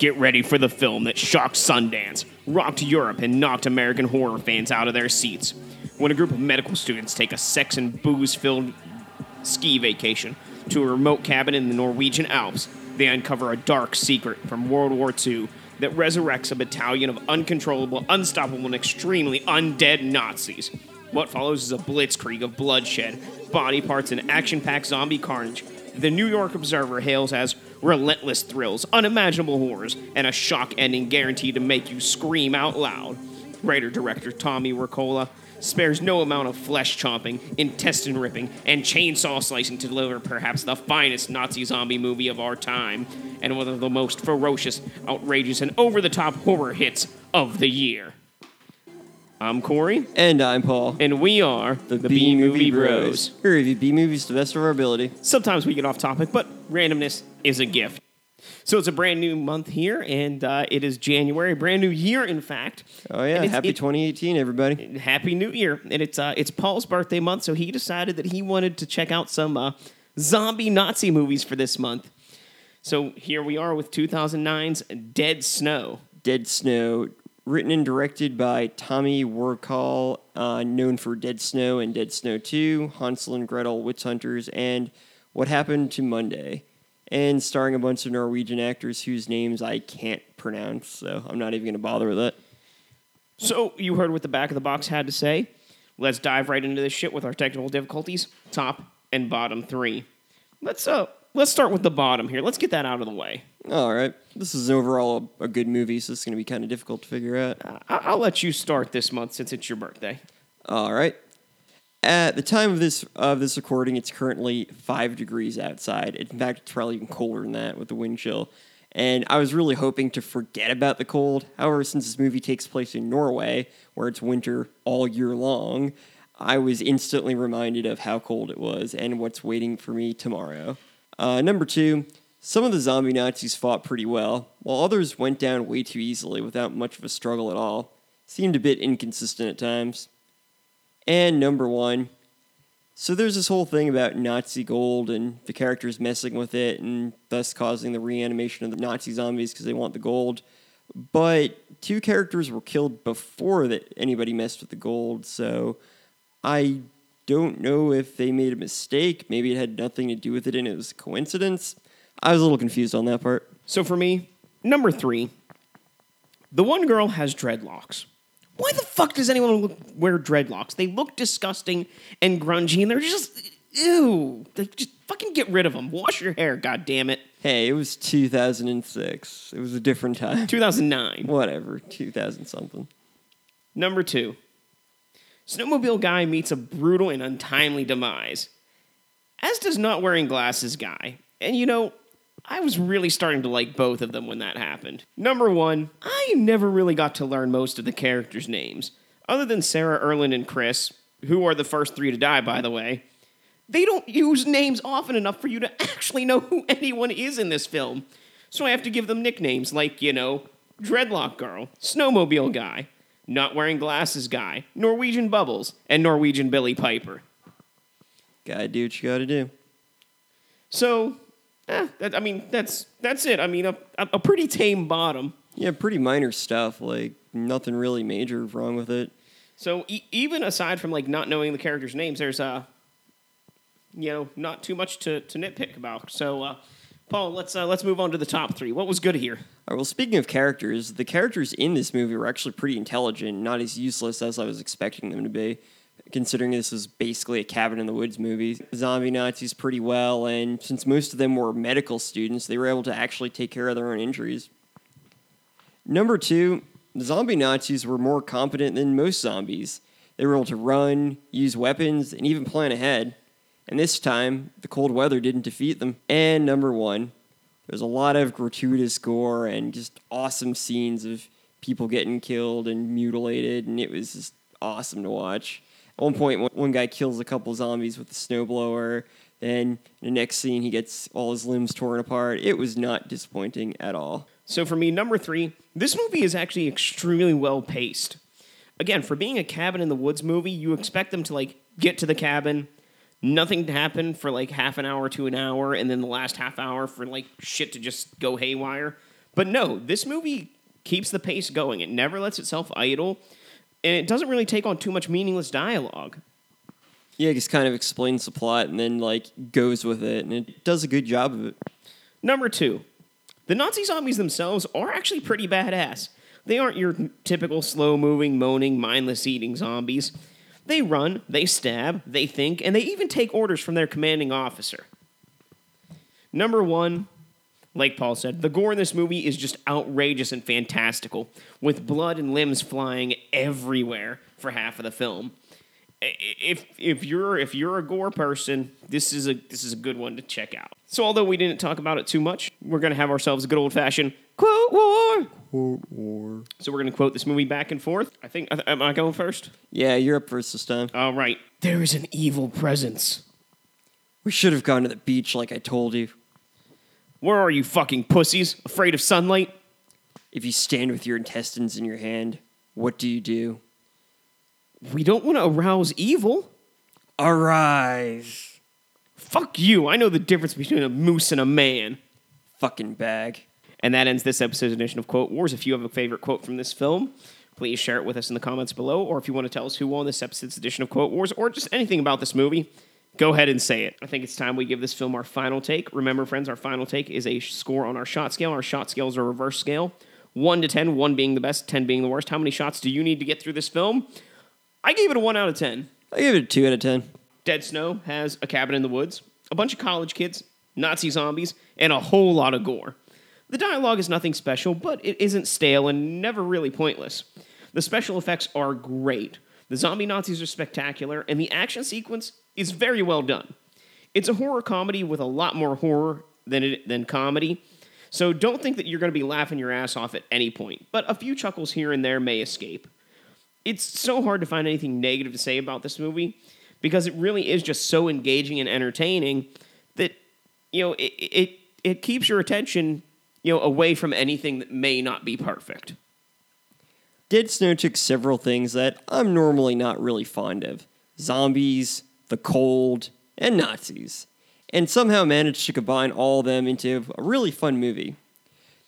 Get ready for the film that shocked Sundance, rocked Europe, and knocked American horror fans out of their seats. When a group of medical students take a sex and booze filled ski vacation to a remote cabin in the Norwegian Alps, they uncover a dark secret from World War II that resurrects a battalion of uncontrollable, unstoppable, and extremely undead Nazis. What follows is a blitzkrieg of bloodshed, body parts, and action packed zombie carnage. The New York Observer hails as relentless thrills, unimaginable horrors, and a shock ending guaranteed to make you scream out loud. Writer director Tommy Wirkola spares no amount of flesh chomping, intestine ripping, and chainsaw slicing to deliver perhaps the finest Nazi zombie movie of our time, and one of the most ferocious, outrageous, and over the top horror hits of the year. I'm Corey, And I'm Paul. and we are the, B Movie Bros. We review B movies to the best of our ability. Sometimes we get off topic, but randomness is a gift. So it's a brand new month here, and uh, it is January, brand new year, in fact. Oh yeah, happy it- 2018, everybody. Happy New Year, and it's uh, it's Paul's birthday month, so he decided that he wanted to check out some uh, zombie Nazi movies for this month. So here we are with 2009's Dead Snow. Dead Snow, written and directed by Tommy Wirkola, uh, known for Dead Snow and Dead Snow 2, Hansel and Gretel, Witch Hunters, and What Happened to Monday. And starring a bunch of Norwegian actors whose names I can't pronounce, so I'm not even going to bother with it. So you heard what the back of the box had to say. Let's dive right into this shit with our technical difficulties, top and bottom three. Let's uh let's start with the bottom here. Let's get that out of the way. All right, this is overall a, a good movie, so it's going to be kind of difficult to figure out. I- I'll let you start this month since it's your birthday. All right. At the time of this of this recording, it's currently five degrees outside. In fact, it's probably even colder than that with the wind chill. And I was really hoping to forget about the cold. However, since this movie takes place in Norway, where it's winter all year long, I was instantly reminded of how cold it was and what's waiting for me tomorrow. Uh, number two, some of the zombie Nazis fought pretty well, while others went down way too easily without much of a struggle at all. Seemed a bit inconsistent at times. And number one, so there's this whole thing about Nazi gold and the characters messing with it and thus causing the reanimation of the Nazi zombies because they want the gold. But two characters were killed before that anybody messed with the gold, so I don't know if they made a mistake. Maybe it had nothing to do with it and it was a coincidence. I was a little confused on that part. So for me, number three, the one girl has dreadlocks. Why the fuck does anyone look, wear dreadlocks? They look disgusting and grungy, and they're just ew. They just fucking get rid of them. Wash your hair, god damn it. Hey, it was 2006. It was a different time. 2009. Whatever, 2000 something. Number two, snowmobile guy meets a brutal and untimely demise, as does not wearing glasses guy. And you know, I was really starting to like both of them when that happened. Number one, I never really got to learn most of the characters' names. Other than Sarah, Erlend, and Chris, who are the first three to die, by the way, they don't use names often enough for you to actually know who anyone is in this film. So I have to give them nicknames like, you know, Dreadlock Girl, Snowmobile Guy, Not Wearing Glasses Guy, Norwegian Bubbles, and Norwegian Billie Piper. Gotta do what you gotta do. So, eh, that, I mean, that's that's it. I mean, a, a, pretty tame bottom. Yeah, pretty minor stuff. Like nothing really major wrong with it. So e- even aside from like not knowing the characters' names, there's uh, you know, not too much to, to nitpick about. So, uh, Paul, let's uh, let's move on to the top three. What was good here? Right, well, speaking of characters, the characters in this movie were actually pretty intelligent, not as useless as I was expecting them to be. Considering this was basically a cabin in the woods movie, zombie Nazis pretty well, and since most of them were medical students, they were able to actually take care of their own injuries. Number two, the zombie Nazis were more competent than most zombies. They were able to run, use weapons, and even plan ahead. And this time, the cold weather didn't defeat them. And number one, there's a lot of gratuitous gore and just awesome scenes of people getting killed and mutilated, and it was just awesome to watch. At one point, one- guy kills a couple zombies with a snowblower. Then, in the next scene, he gets all his limbs torn apart. It was not disappointing at all. So for me, number three, this movie is actually extremely well paced. Again, for being a cabin in the woods movie, you expect them to like get to the cabin, nothing to happen for like half an hour to an hour, and then the last half hour for like shit to just go haywire. But no, this movie keeps the pace going. It never lets itself idle, and it doesn't really take on too much meaningless dialogue. Yeah, it just kind of explains the plot and then like goes with it, and it does a good job of it. Number two, the Nazi zombies themselves are actually pretty badass. They aren't your typical slow moving, moaning, mindless eating zombies. They run, they stab, they think, and they even take orders from their commanding officer. Number one, like Paul said, the gore in this movie is just outrageous and fantastical, with blood and limbs flying everywhere for half of the film. If if you're if you're a gore person, this is a this is a good one to check out. So although we didn't talk about it too much, we're gonna have ourselves a good old fashioned quote war. Quote war. So we're gonna quote this movie back and forth. I think am I going first? Yeah, you're up first this time. All right. There is an evil presence. We should have gone to the beach like I told you. Where are you fucking pussies? Afraid of sunlight? If you stand with your intestines in your hand, what do you do? We don't want to arouse evil. Arise, Fuck you. I know the difference between a moose and a man. fucking bag. And that ends this episode's edition of Quote Wars. If you have a favorite quote from this film, please share it with us in the comments below. Or if you want to tell us who won this episode's edition of Quote Wars, or just anything about this movie, go ahead and say it. I think it's time we give this film our final take. Remember, friends, our final take is a score on our shot scale. Our shot scale is a reverse scale 1 to 10, 1 being the best, 10 being the worst. How many shots do you need to get through this film? I gave it a 1 out of 10. I gave it a two out of ten. Dead Snow has a cabin in the woods, a bunch of college kids, Nazi zombies, and a whole lot of gore. The dialogue is nothing special, but it isn't stale and never really pointless. The special effects are great. The zombie Nazis are spectacular, and the action sequence is very well done. It's a horror comedy with a lot more horror than it, than comedy, so don't think that you're going to be laughing your ass off at any point. But a few chuckles here and there may escape it's so hard to find anything negative to say about this movie because it really is just so engaging and entertaining that you know it it, it keeps your attention you know away from anything that may not be perfect. Dead Snow took several things that I'm normally not really fond of zombies, the cold, and Nazis, and somehow managed to combine all of them into a really fun movie.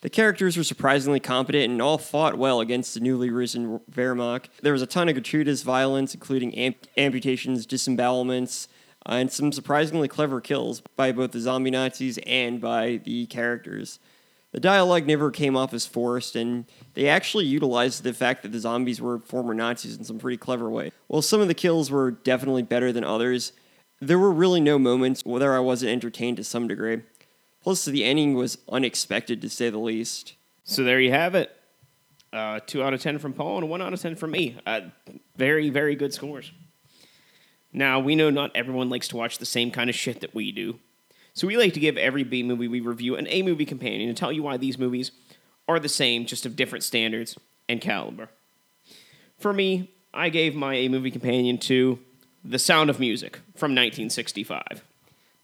The characters were surprisingly competent and all fought well against the newly risen Wehrmacht. There was a ton of gratuitous violence, including amp- amputations, disembowelments, uh, and some surprisingly clever kills by both the zombie Nazis and by the characters. The dialogue never came off as forced, and they actually utilized the fact that the zombies were former Nazis in some pretty clever way. While some of the kills were definitely better than others, there were really no moments where I wasn't entertained to some degree. Plus, the ending was unexpected to say the least. So there you have it. Uh, two out of ten from Paul and one out of ten from me. Uh, very very good scores. Now we know not everyone likes to watch the same kind of shit that we do, so we like to give every B movie we review an A movie companion to tell you why these movies are the same, just of different standards and caliber. For me, I gave my A movie companion to The Sound of Music from 1965.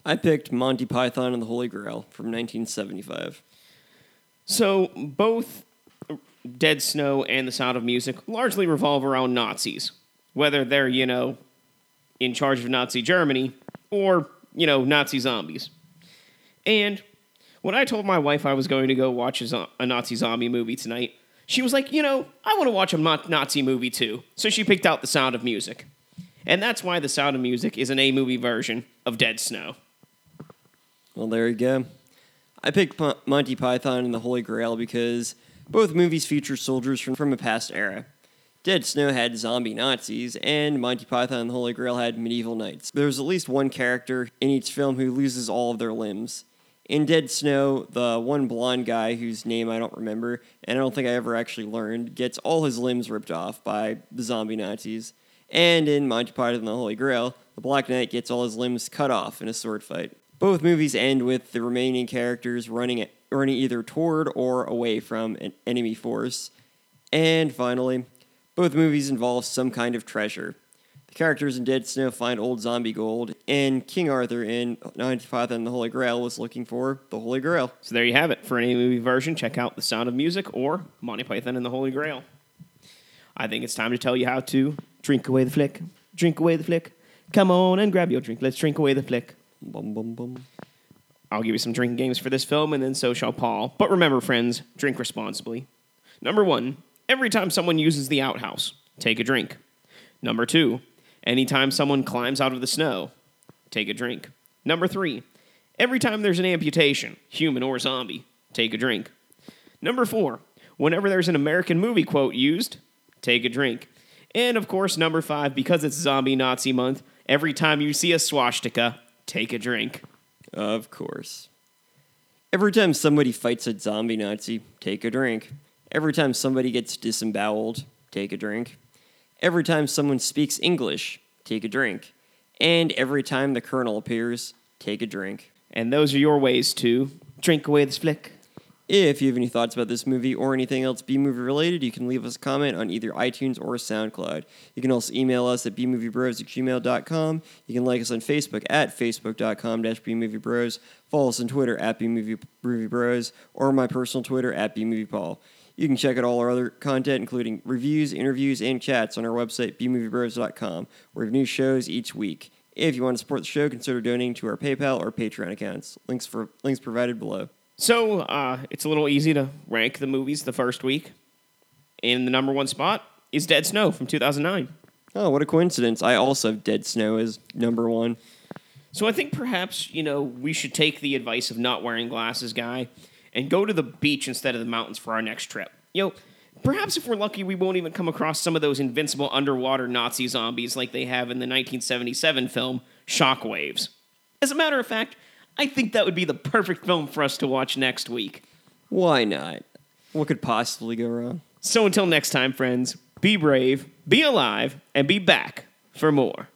I picked Monty Python and the Holy Grail from 1975. So both Dead Snow and The Sound of Music largely revolve around Nazis, whether they're, you know, in charge of Nazi Germany or, you know, Nazi zombies. And when I told my wife I was going to go watch a, Nazi zombie movie tonight, she was like, you know, I want to watch a Nazi movie too. So she picked out The Sound of Music. And that's why The Sound of Music is an A movie version of Dead Snow. Well, there you go. I picked P- Monty Python and the Holy Grail because both movies feature soldiers from, from a past era. Dead Snow had zombie Nazis, and Monty Python and the Holy Grail had medieval knights. There's at least one character in each film who loses all of their limbs. In Dead Snow, the one blonde guy whose name I don't remember, and I don't think I ever actually learned, gets all his limbs ripped off by the zombie Nazis. And in Monty Python and the Holy Grail, the Black Knight gets all his limbs cut off in a sword fight. Both movies end with the remaining characters running running either toward or away from an enemy force. And finally, both movies involve some kind of treasure. Characters in Dead Snow find old zombie gold, and King Arthur in 95 and the Holy Grail was looking for the Holy Grail. So there you have it. For an movie version, check out The Sound of Music or Monty Python and the Holy Grail. I think it's time to tell you how to drink away the flick. Drink away the flick. Come on and grab your drink. Let's drink away the flick. Bum bum bum. I'll give you some drinking games for this film, and then so shall Paul. But remember, friends, drink responsibly. Number one, every time someone uses the outhouse, take a drink. Number two, anytime someone climbs out of the snow, take a drink. Number three, every time there's an amputation, human or zombie, take a drink. Number four, whenever there's an American movie quote used, take a drink. And of course, number five, because it's Zombie Nazi Month, every time you see a swastika, take a drink. Of course. Every time somebody fights a zombie Nazi, take a drink. Every time somebody gets disemboweled, take a drink. Every time someone speaks English, take a drink. And every time the Colonel appears, take a drink. And those are your ways to drink away this flick. If you have any thoughts about this movie or anything else B movie related, you can leave us a comment on either iTunes or SoundCloud. You can also email us at bmoviebros at gmail.com. You can like us on Facebook at facebook.com dash bmoviebros. Follow us on Twitter at bmoviebros or my personal Twitter at bmoviepaul. You can check out all our other content, including reviews, interviews, and chats on our website, bmoviebros.com, where we have new shows each week. If you want to support the show, consider donating to our PayPal or Patreon accounts. Links for links provided below. So uh, it's a little easy to rank the movies the first week. In the number one spot is Dead Snow from 2009. Oh, what a coincidence. I also have Dead Snow as number one. So I think perhaps, you know, we should take the advice of not wearing glasses guy and go to the beach instead of the mountains for our next trip. You know, perhaps if we're lucky, we won't even come across some of those invincible underwater Nazi zombies like they have in the 1977 film Shockwaves. As a matter of fact, I think that would be the perfect film for us to watch next week. Why not? What could possibly go wrong? So until next time, friends, be brave, be alive, and be back for more.